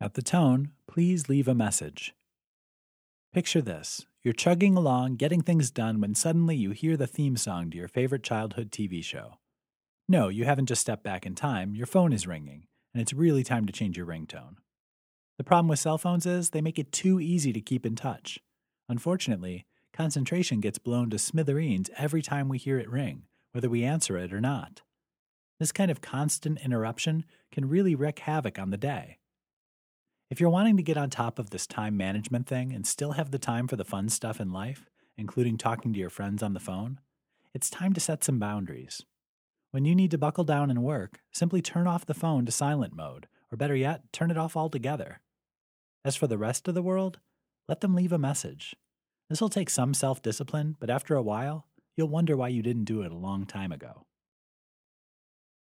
At the tone, please leave a message. Picture this you're chugging along, getting things done, when suddenly you hear the theme song to your favorite childhood TV show. No, you haven't just stepped back in time, your phone is ringing, and it's really time to change your ringtone. The problem with cell phones is they make it too easy to keep in touch. Unfortunately, concentration gets blown to smithereens every time we hear it ring, whether we answer it or not. This kind of constant interruption can really wreak havoc on the day. If you're wanting to get on top of this time management thing and still have the time for the fun stuff in life, including talking to your friends on the phone, it's time to set some boundaries. When you need to buckle down and work, simply turn off the phone to silent mode, or better yet, turn it off altogether. As for the rest of the world, let them leave a message. This will take some self discipline, but after a while, you'll wonder why you didn't do it a long time ago.